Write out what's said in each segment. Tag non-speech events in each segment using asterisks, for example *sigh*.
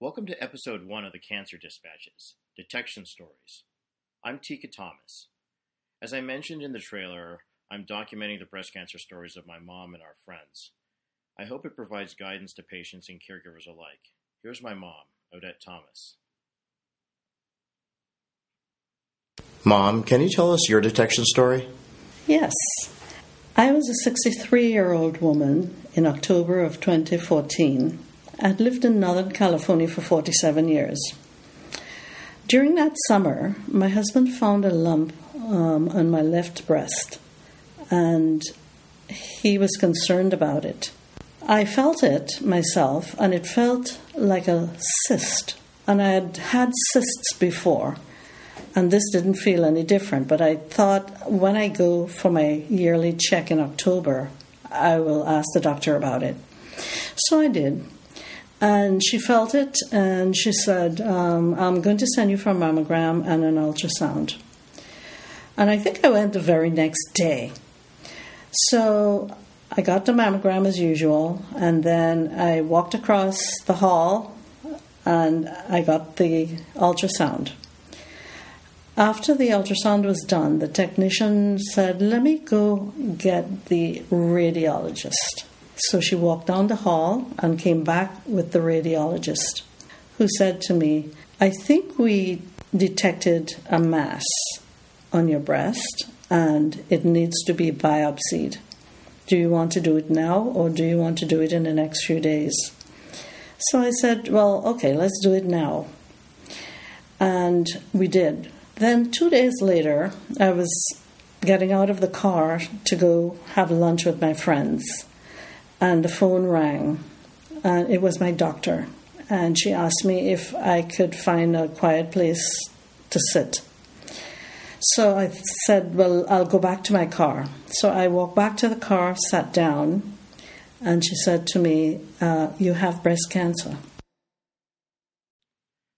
Welcome to episode one of the Cancer Dispatches Detection Stories. I'm Tika Thomas. As I mentioned in the trailer, I'm documenting the breast cancer stories of my mom and our friends. I hope it provides guidance to patients and caregivers alike. Here's my mom, Odette Thomas. Mom, can you tell us your detection story? Yes. I was a 63 year old woman in October of 2014. I'd lived in Northern California for 47 years. During that summer, my husband found a lump um, on my left breast and he was concerned about it. I felt it myself and it felt like a cyst. And I had had cysts before and this didn't feel any different. But I thought when I go for my yearly check in October, I will ask the doctor about it. So I did. And she felt it and she said, um, I'm going to send you for a mammogram and an ultrasound. And I think I went the very next day. So I got the mammogram as usual, and then I walked across the hall and I got the ultrasound. After the ultrasound was done, the technician said, Let me go get the radiologist. So she walked down the hall and came back with the radiologist, who said to me, I think we detected a mass on your breast and it needs to be biopsied. Do you want to do it now or do you want to do it in the next few days? So I said, Well, okay, let's do it now. And we did. Then, two days later, I was getting out of the car to go have lunch with my friends, and the phone rang. And it was my doctor, and she asked me if I could find a quiet place to sit. So I said, Well, I'll go back to my car. So I walked back to the car, sat down, and she said to me, uh, You have breast cancer.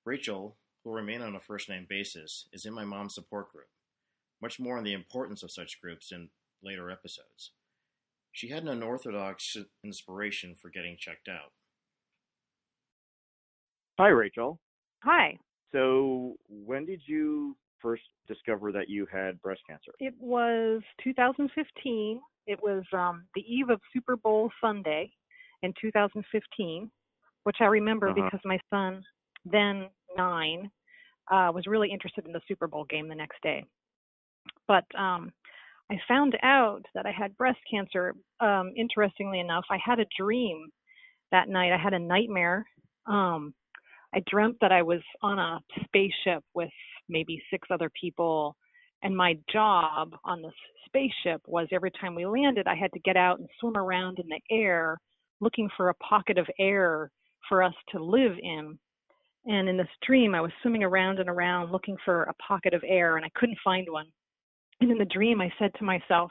Rachel who will remain on a first name basis, is in my mom's support group. Much more on the importance of such groups in later episodes. She had an unorthodox inspiration for getting checked out. Hi, Rachel. Hi. So, when did you first discover that you had breast cancer? It was 2015. It was um, the eve of Super Bowl Sunday in 2015, which I remember uh-huh. because my son, then nine, uh, was really interested in the Super Bowl game the next day. But um, I found out that I had breast cancer. Um, interestingly enough, I had a dream that night. I had a nightmare. Um, I dreamt that I was on a spaceship with maybe six other people. And my job on this spaceship was every time we landed, I had to get out and swim around in the air looking for a pocket of air for us to live in. And in this dream, I was swimming around and around looking for a pocket of air, and I couldn't find one. And in the dream, I said to myself,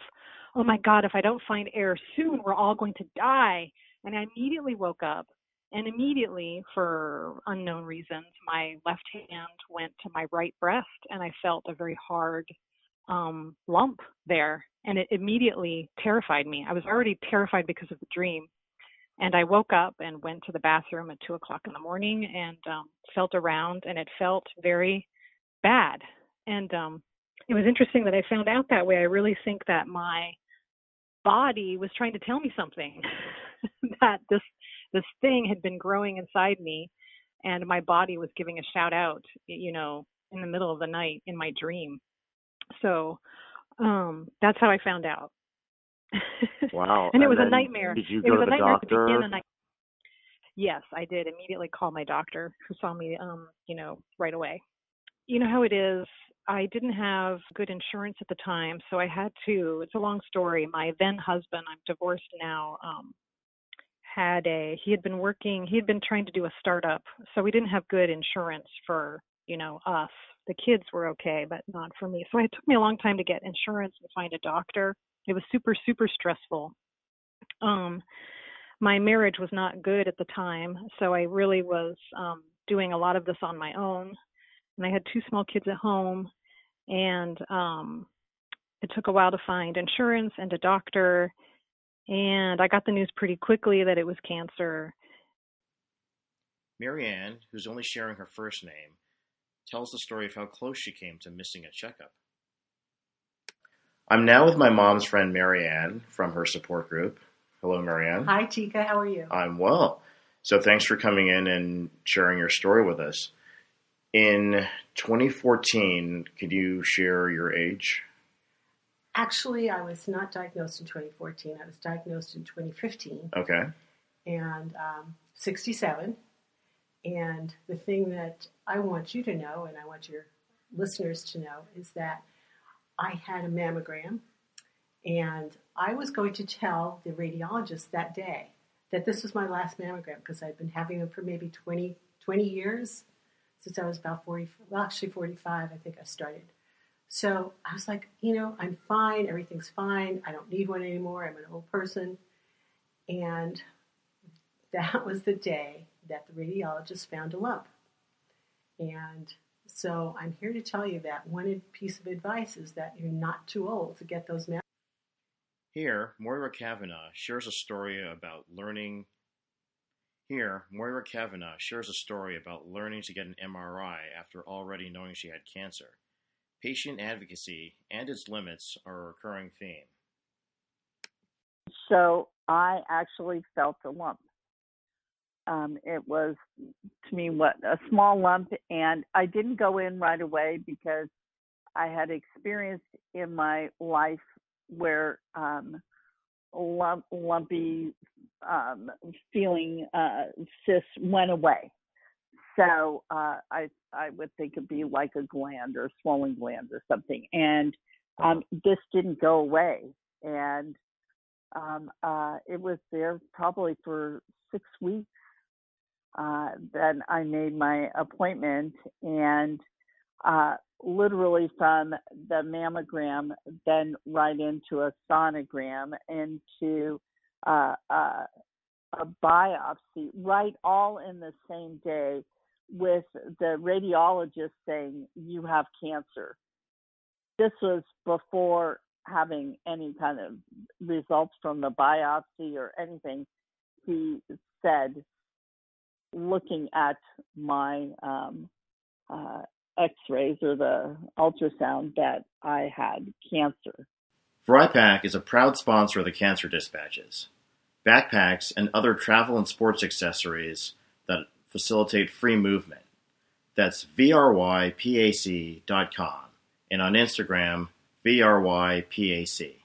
Oh my God, if I don't find air soon, we're all going to die. And I immediately woke up, and immediately, for unknown reasons, my left hand went to my right breast, and I felt a very hard um, lump there. And it immediately terrified me. I was already terrified because of the dream. And I woke up and went to the bathroom at two o'clock in the morning and um, felt around, and it felt very bad. And um, it was interesting that I found out that way. I really think that my body was trying to tell me something *laughs* that this this thing had been growing inside me, and my body was giving a shout out, you know, in the middle of the night in my dream. So um, that's how I found out. Wow. *laughs* and, it was a nightmare. Did you it go was to a the nightmare doctor? to begin a night. Yes, I did immediately call my doctor who saw me um, you know, right away. You know how it is. I didn't have good insurance at the time, so I had to it's a long story. My then husband, I'm divorced now, um had a he had been working he had been trying to do a startup so we didn't have good insurance for you know us. The kids were okay but not for me. So it took me a long time to get insurance and find a doctor. It was super super stressful. Um my marriage was not good at the time so i really was um doing a lot of this on my own and i had two small kids at home and um it took a while to find insurance and a doctor and i got the news pretty quickly that it was cancer Marianne, who's only sharing her first name, tells the story of how close she came to missing a checkup. I'm now with my mom's friend Marianne from her support group. Hello, Marianne. Hi, Tika. How are you? I'm well. So thanks for coming in and sharing your story with us. In 2014, could you share your age? Actually, I was not diagnosed in 2014. I was diagnosed in 2015. Okay. And um, 67. And the thing that I want you to know, and I want your listeners to know, is that I had a mammogram, and I was going to tell the radiologist that day that this was my last mammogram because I'd been having them for maybe 20, 20 years since I was about 40, well, actually 45, I think I started. So I was like, you know, I'm fine. Everything's fine. I don't need one anymore. I'm an old person. And that was the day that the radiologist found a lump. And so I'm here to tell you that one piece of advice is that you're not too old to get those mammograms. Here, Moira Kavanagh shares a story about learning. Here, Moira Kavanagh shares a story about learning to get an MRI after already knowing she had cancer. Patient advocacy and its limits are a recurring theme. So I actually felt a lump. Um, it was to me what a small lump, and I didn't go in right away because I had experienced in my life where um, lump, lumpy um, feeling uh, cysts went away. So uh, I I would think it'd be like a gland or a swollen gland or something, and um, this didn't go away, and um, uh, it was there probably for six weeks. Uh, then I made my appointment, and uh, literally from the mammogram, then right into a sonogram, into uh, uh, a biopsy, right all in the same day, with the radiologist saying you have cancer. This was before having any kind of results from the biopsy or anything. He said, looking at my um, uh, x-rays or the ultrasound that I had cancer. VRYPAC is a proud sponsor of the Cancer Dispatches. Backpacks and other travel and sports accessories that facilitate free movement. That's VRYPAC.com and on Instagram, VRYPAC.